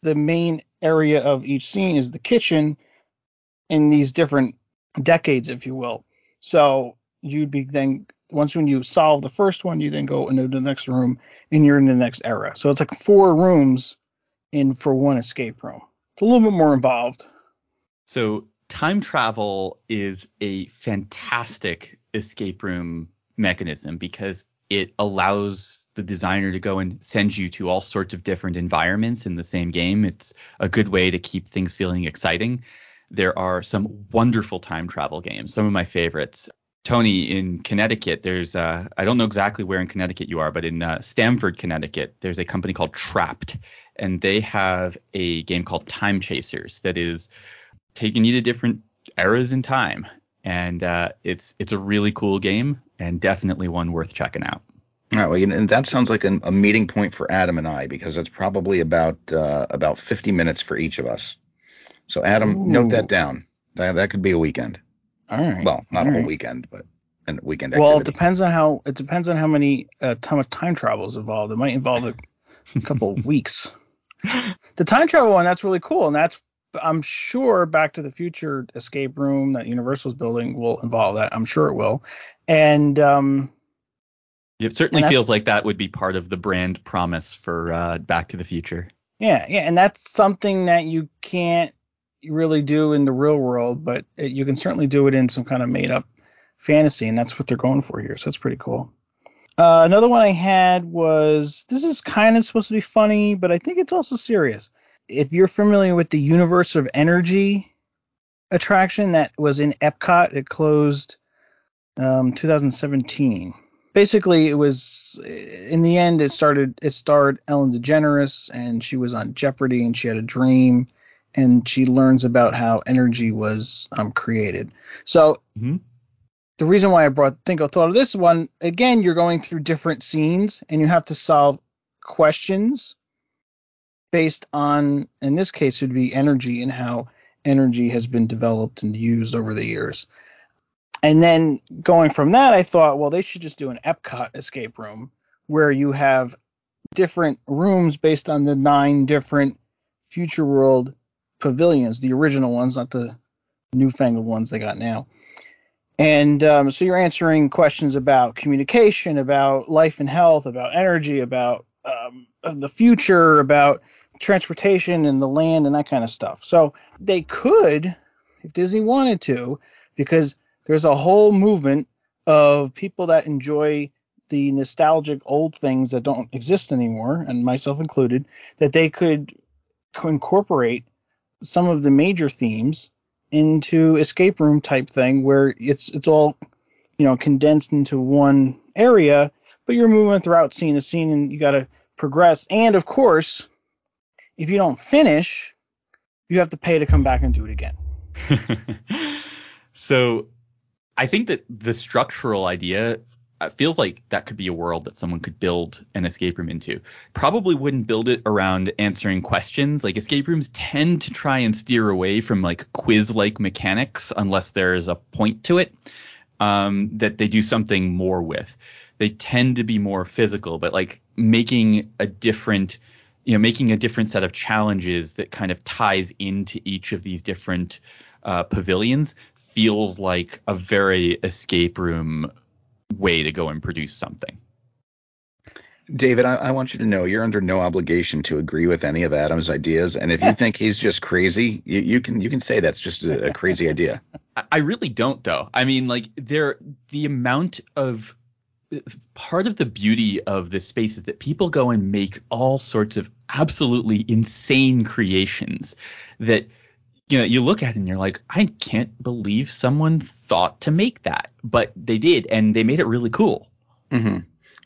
The main area of each scene is the kitchen in these different decades, if you will. So you'd be then once when you solve the first one, you then go into the next room and you're in the next era. So it's like four rooms in for one escape room. It's a little bit more involved. So time travel is a fantastic escape room mechanism because it allows the designer to go and send you to all sorts of different environments in the same game. It's a good way to keep things feeling exciting. There are some wonderful time travel games, some of my favorites. Tony, in Connecticut, there's uh, I don't know exactly where in Connecticut you are, but in uh, Stamford, Connecticut, there's a company called Trapped, and they have a game called Time Chasers that is taking you to different eras in time, and uh, it's it's a really cool game and definitely one worth checking out. All right, well, and that sounds like a, a meeting point for Adam and I because it's probably about uh, about 50 minutes for each of us. So Adam, Ooh. note that down. That that could be a weekend. All right. Well, not All a whole right. weekend, but a weekend. Well, it depends on how it depends on how many uh, time time travel is involved. It might involve a, a couple of (laughs) weeks. The time travel one that's really cool, and that's I'm sure Back to the Future escape room that Universal's building will involve that. I'm sure it will, and um, it certainly feels like that would be part of the brand promise for uh, Back to the Future. Yeah, yeah, and that's something that you can't really do in the real world, but it, you can certainly do it in some kind of made up fantasy, and that's what they're going for here. So that's pretty cool. Uh, another one I had was this is kind of supposed to be funny, but I think it's also serious. If you're familiar with the Universe of Energy attraction that was in Epcot, it closed um, 2017. Basically, it was in the end. It started. It starred Ellen DeGeneres, and she was on Jeopardy, and she had a dream, and she learns about how energy was um, created. So mm-hmm the reason why I brought think I thought of this one again, you're going through different scenes and you have to solve questions based on in this case it would be energy and how energy has been developed and used over the years. And then going from that, I thought, well, they should just do an Epcot escape room where you have different rooms based on the nine different future world pavilions, the original ones, not the newfangled ones they got now. And um, so you're answering questions about communication, about life and health, about energy, about um, the future, about transportation and the land and that kind of stuff. So they could, if Disney wanted to, because there's a whole movement of people that enjoy the nostalgic old things that don't exist anymore, and myself included, that they could incorporate some of the major themes into escape room type thing where it's it's all you know condensed into one area but you're moving throughout seeing the scene and you got to progress and of course if you don't finish you have to pay to come back and do it again (laughs) so i think that the structural idea it feels like that could be a world that someone could build an escape room into. Probably wouldn't build it around answering questions. Like escape rooms tend to try and steer away from like quiz-like mechanics unless there's a point to it um, that they do something more with. They tend to be more physical, but like making a different, you know, making a different set of challenges that kind of ties into each of these different uh, pavilions feels like a very escape room way to go and produce something. David, I, I, want you to know you're under no obligation to agree with any of Adam's ideas, and if you (laughs) think he's just crazy, you, you can you can say that's just a, a crazy idea. (laughs) I really don't, though. I mean, like there, the amount of part of the beauty of this space is that people go and make all sorts of absolutely insane creations that you know you look at and you're like i can't believe someone thought to make that but they did and they made it really cool. Mm-hmm.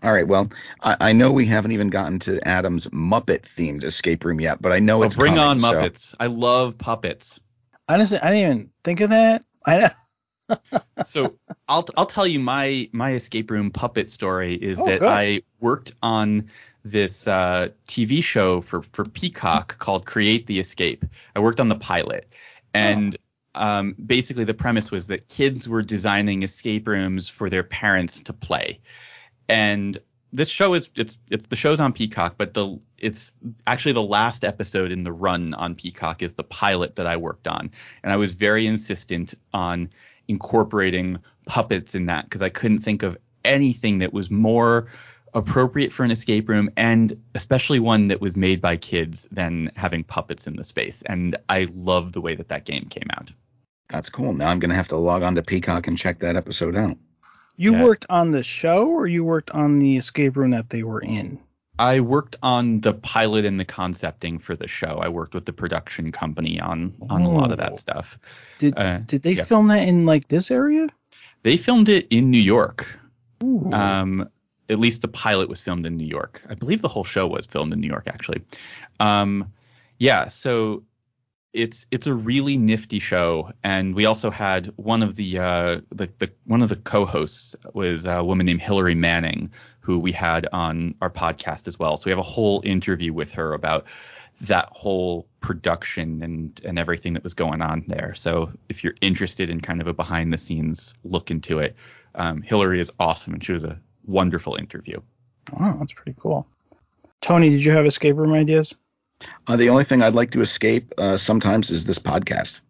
All right well I, I, know we haven't even gotten to adam's muppet themed escape room yet but i know it's bring coming, on so. muppets. I love puppets. Honestly i didn't even think of that. I know so I'll I'll tell you my my escape room puppet story is oh, that good. I worked on this uh, TV show for for Peacock called Create the Escape. I worked on the pilot, and oh. um, basically the premise was that kids were designing escape rooms for their parents to play, and this show is it's it's the show's on Peacock, but the it's actually the last episode in the run on Peacock is the pilot that I worked on, and I was very insistent on incorporating puppets in that because I couldn't think of anything that was more appropriate for an escape room and especially one that was made by kids than having puppets in the space. And I love the way that that game came out. That's cool. Now I'm going to have to log on to Peacock and check that episode out. You yeah. worked on the show or you worked on the escape room that they were in? I worked on the pilot and the concepting for the show. I worked with the production company on on oh. a lot of that stuff. Did uh, did they yeah. film that in like this area? They filmed it in New York. Ooh. Um, at least the pilot was filmed in New York. I believe the whole show was filmed in New York, actually. Um, yeah, so it's it's a really nifty show, and we also had one of the uh, the, the one of the co-hosts was a woman named Hillary Manning, who we had on our podcast as well. So we have a whole interview with her about that whole production and and everything that was going on there. So if you're interested in kind of a behind the scenes look into it, um, Hillary is awesome, and she was a wonderful interview. Wow, that's pretty cool. Tony, did you have escape room ideas? Uh, the only thing I'd like to escape uh, sometimes is this podcast.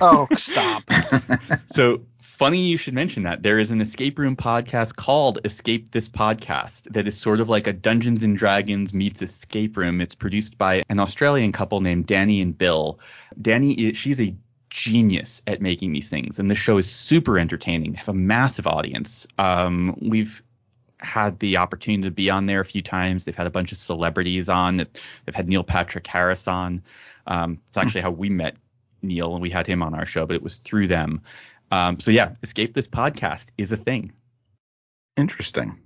Oh, stop. (laughs) So funny you should mention that. There is an escape room podcast called Escape This Podcast that is sort of like a Dungeons and Dragons meets escape room. It's produced by an Australian couple named Dani and Bill. Dani is she's a genius at making these things and the show is super entertaining. They have a massive audience. Um, we've had the opportunity to be on there a few times. They've had a bunch of celebrities on. They've had Neil Patrick Harris on. Um, it's actually how we met Neil and we had him on our show, but it was through them. Um, so yeah, Escape This Podcast is a thing. Interesting.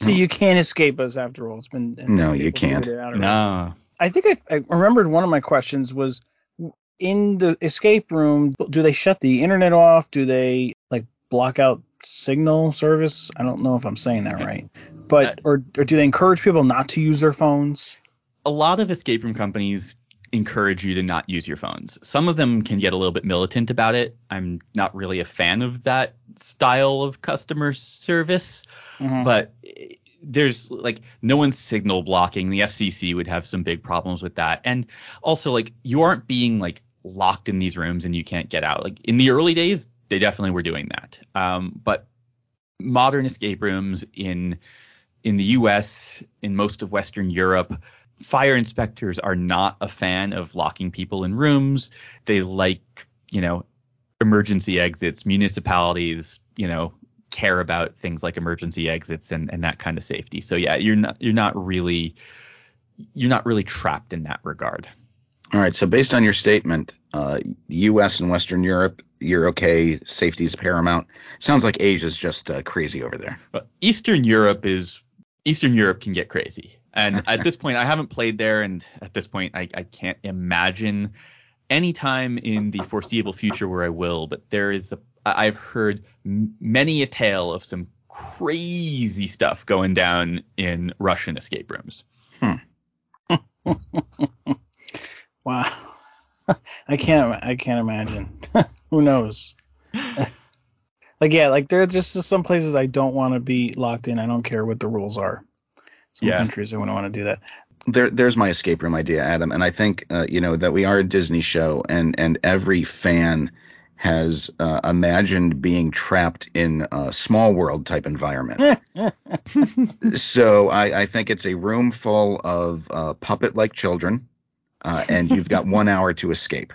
So you can't escape us after all. It's been No, you can't. it. No. I think I, I remembered one of my questions was in the escape room. Do they shut the internet off? Do they like block out signal service? I don't know if I'm saying that right, but or, or do they encourage people not to use their phones? A lot of escape room companies encourage you to not use your phones. Some of them can get a little bit militant about it. I'm not really a fan of that style of customer service. Mhm. but there's like no one's signal blocking. The FCC would have some big problems with that. And also like you aren't being like locked in these rooms and you can't get out. Like in the early days, they definitely were doing that. Um, but modern escape rooms in in the US, in most of Western Europe, fire inspectors are not a fan of locking people in rooms. They like, you know, emergency exits. Municipalities, you know, care about things like emergency exits and, and that kind of safety. So yeah, you're not you're not really you're not really trapped in that regard. All right. So based on your statement, uh, the U.S. and Western Europe, you're okay. Safety is paramount. Sounds like Asia's just uh, crazy over there. But Eastern Europe is Eastern Europe can get crazy. And (laughs) at this point, I haven't played there, and at this point, I, I can't imagine any time in the foreseeable future where I will. But there is a I've heard many a tale of some crazy stuff going down in Russian escape rooms. (laughs) Wow, (laughs) I can't I can't imagine. (laughs) Who knows? (laughs) like yeah, like there are just some places I don't want to be locked in. I don't care what the rules are. Some Yeah. countries I wouldn't want to do that. There, there's my escape room idea, Adam. And I think, uh, you know, that we are a Disney show, and and every fan has uh, imagined being trapped in a small world type environment. so I, I think it's a room full of uh, puppet like children, uh, and you've got one hour to escape.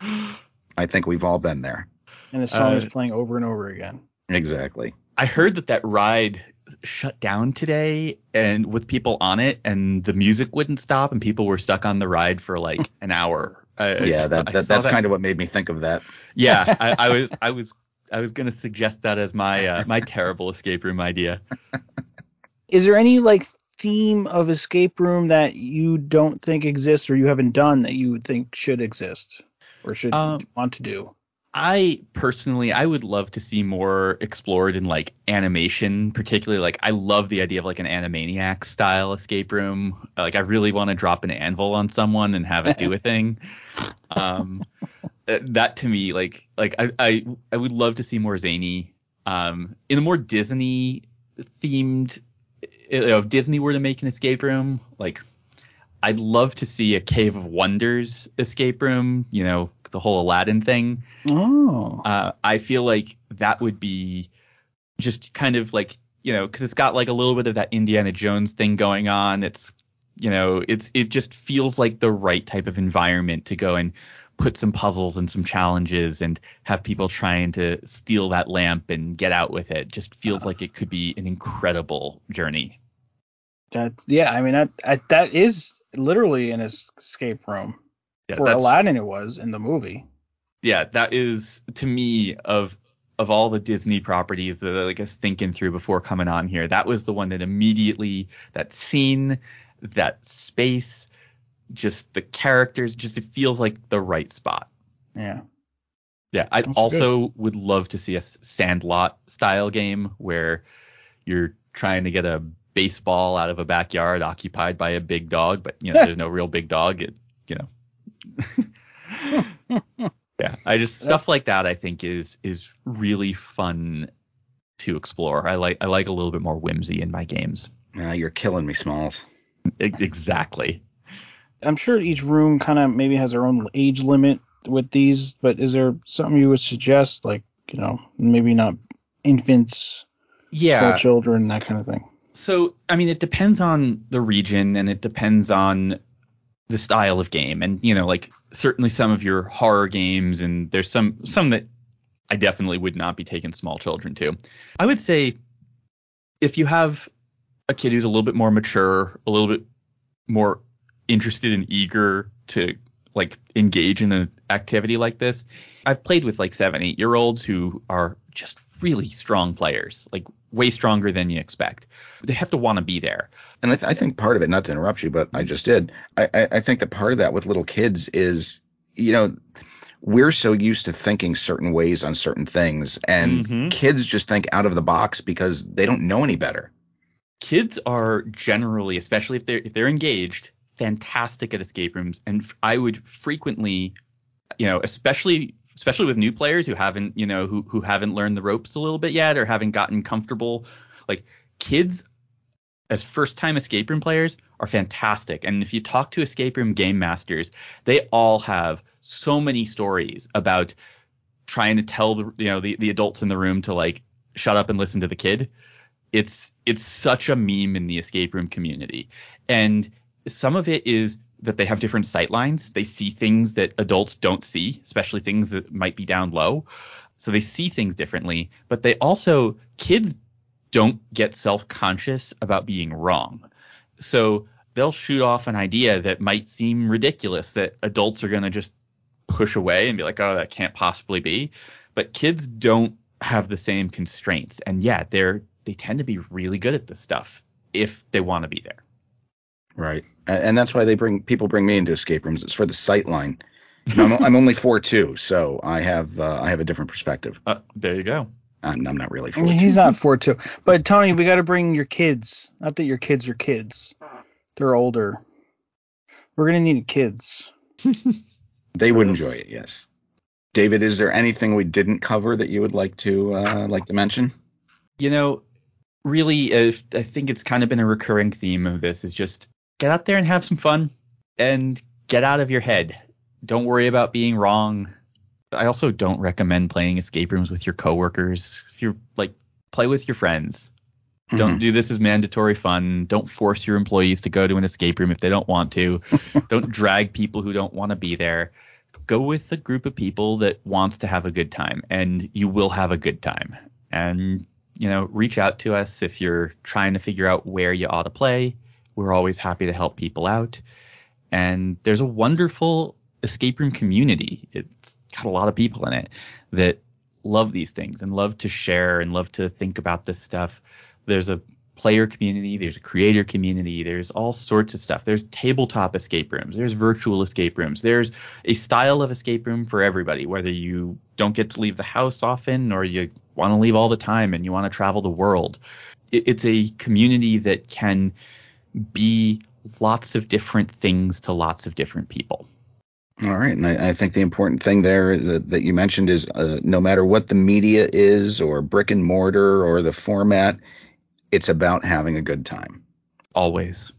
I think we've all been there. And the song Uh, is playing over and over again. Exactly. I heard that that ride shut down today and with people on it and the music wouldn't stop and people were stuck on the ride for like (laughs) an hour. Uh, Yeah, I that, saw that that's that. kind of what made me think of that. Yeah, (laughs) I, I was I was I was gonna suggest that as my uh, my terrible escape room idea. (laughs) Is there any like theme of escape room that you don't think exists or you haven't done that you think should exist or should Um, want to do? I personally, I would love to see more explored in like animation, particularly like I love the idea of like an Animaniac style escape room. Like I really want to drop an anvil on someone and have it do a (laughs) thing. Um, uh, that to me, like like I, I I would love to see more zany, um, in a more Disney themed. You know, if Disney were to make an escape room, like I'd love to see a Cave of Wonders escape room. You know, the whole Aladdin thing Oh. uh, I feel like that would be just kind of like you know because it's got like a little bit of that Indiana Jones thing going on. It's you know it's it just feels like the right type of environment to go and put some puzzles and some challenges and have people trying to steal that lamp and get out with it. Just feels like it could be an incredible journey. That's yeah. I mean that I, that is literally an escape room. Yeah, For Aladdin, it was in the movie. yeah, that is to me of of all the Disney properties that I guess thinking through before coming on here, that was the one that immediately that scene, that space, just the characters, just it feels like the right spot. Yeah. Yeah, I That's also would love to see a Sandlot style game where you're trying to get a baseball out of a backyard occupied by a big dog, but you know there's no real big dog. It, you know. (laughs) yeah, I just stuff like that. I think is is really fun to explore. I like I like a little bit more whimsy in my games. Uh, you're killing me, Smalls. Exactly. I'm sure each room kind of maybe has their own age limit with these, but is there something you would suggest, like you know, maybe not infants, Yeah. children, that kind of thing? So, I mean, it depends on the region and it depends on the style of game. And, you know, like certainly some of your horror games and there's some some that I definitely would not be taking small children to. I would say if you have a kid who's a little bit more mature, a little bit more interested and eager to like engage in an activity like this. I've played with like seven, eight year olds who are just really strong players, like way stronger than you expect. They have to want to be there. And I, th- I think part of it, not to interrupt you, but I just did. I, I, I think that part of that with little kids is, you know, we're so used to thinking certain ways on certain things, and Mhm. kids just think out of the box because they don't know any better. Kids are generally, especially if they're if they're engaged, fantastic at escape rooms, and f- I would frequently, you know, especially especially with new players who haven't, you know, who who haven't learned the ropes a little bit yet or haven't gotten comfortable, like kids as first time escape room players are fantastic. And if you talk to escape room game masters, they all have so many stories about trying to tell the you know the, the adults in the room to like shut up and listen to the kid. It's it's such a meme in the escape room community. And some of it is that they have different sight lines. They see things that adults don't see, especially things that might be down low. So they see things differently, but they also kids don't get self-conscious about being wrong. So they'll shoot off an idea that might seem ridiculous that adults are going to just push away and be like, "Oh, that can't possibly be." But kids don't have the same constraints. And yeah, they're they tend to be really good at this stuff if they want to be there. Right. And that's why they bring people bring me into escape rooms. It's for the sight line. You know, I'm, I'm only four two, so I have uh, I have a different perspective. Uh, there you go. I'm, I'm not really four two. he's not (laughs) four two, but Tony, we got to bring your kids. Not that your kids are kids; they're older. We're gonna need kids. They would enjoy it. Yes. David, is there anything we didn't cover that you would like to uh, like to mention? You know, really, uh, I think it's kind of been a recurring theme of this is just get out there and have some fun and get out of your head. Don't worry about being wrong. I also don't recommend playing escape rooms with your coworkers. If you're like, play with your friends. Don't mm-hmm. do this as mandatory fun. Don't force your employees to go to an escape room if they don't want to. (laughs) don't drag people who don't want to be there. Go with a group of people that wants to have a good time, and you will have a good time. And you know, reach out to us if you're trying to figure out where you ought to play. We're always happy to help people out. And there's a wonderful escape room community. It's got a lot of people in it that love these things and love to share and love to think about this stuff. There's a player community, there's a creator community, there's all sorts of stuff. There's tabletop escape rooms, there's virtual escape rooms, there's a style of escape room for everybody, whether you don't get to leave the house often or you want to leave all the time and you want to travel the world. It's a community that can be lots of different things to lots of different people. All right, and I, I think the important thing there that, that you mentioned is uh, no matter what the media is, or brick and mortar, or the format, it's about having a good time. Always.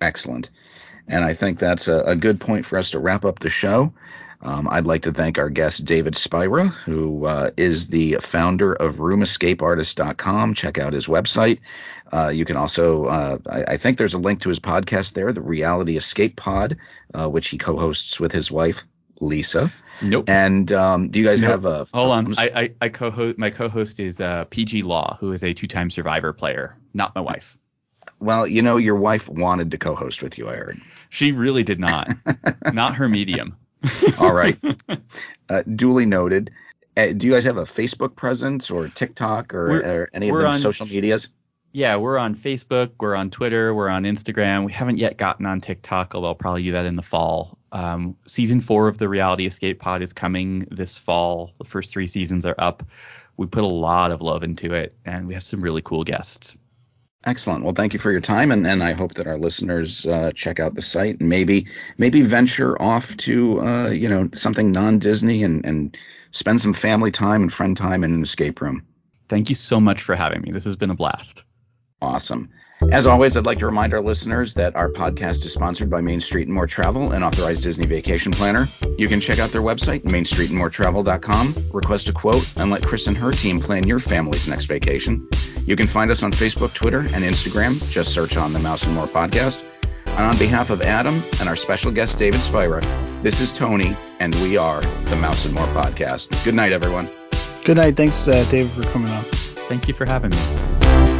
Excellent. And I think that's a, a good point for us to wrap up the show. Um, I'd like to thank our guest, David Spira, who uh, is the founder of RoomEscapeArtist.com. Check out his website. Uh, you can also, uh, I, I think there's a link to his podcast there, the Reality Escape Pod, uh, which he co hosts with his wife, Lisa. Nope. And um, do you guys Nope. have a. Hold on? I'm on. s- I, I, I co-host my co-host is uh, Peih-Gee Law, who is a two-time Survivor player, not my wife. well, you know, your wife wanted to co host with you, I heard. She really did not. (laughs) not her medium. (laughs) All right. uh, duly noted. uh, do you guys have a Facebook presence or TikTok or, or any of the social medias? Yeah, we're on Facebook, we're on Twitter, we're on Instagram. We haven't yet gotten on TikTok, although I'll probably do that in the fall. Um, season four of the Reality Escape Pod is coming this fall. The first three seasons are up. We put a lot of love into it, and we have some really cool guests. Excellent. Well, thank you for your time, and, and I hope that our listeners uh, check out the site and maybe maybe venture off to uh, you know something non-Disney and and spend some family time and friend time in an escape room. Thank you so much for having me. This has been a blast. Awesome. As always, I'd like to remind our listeners that our podcast is sponsored by Main Street and More Travel, an authorized Disney vacation planner. You can check out their website, mainstreetandmoretravel.com, request a quote, and let Chris and her team plan your family's next vacation. You can find us on Facebook, Twitter, and Instagram. Just search on the Mouse and More podcast. And on behalf of Adam and our special guest, David Spira, this is Tony, and we are the Mouse and More podcast. Good night, everyone. Good night. Thanks, uh, David, for coming on. Thank you for having me.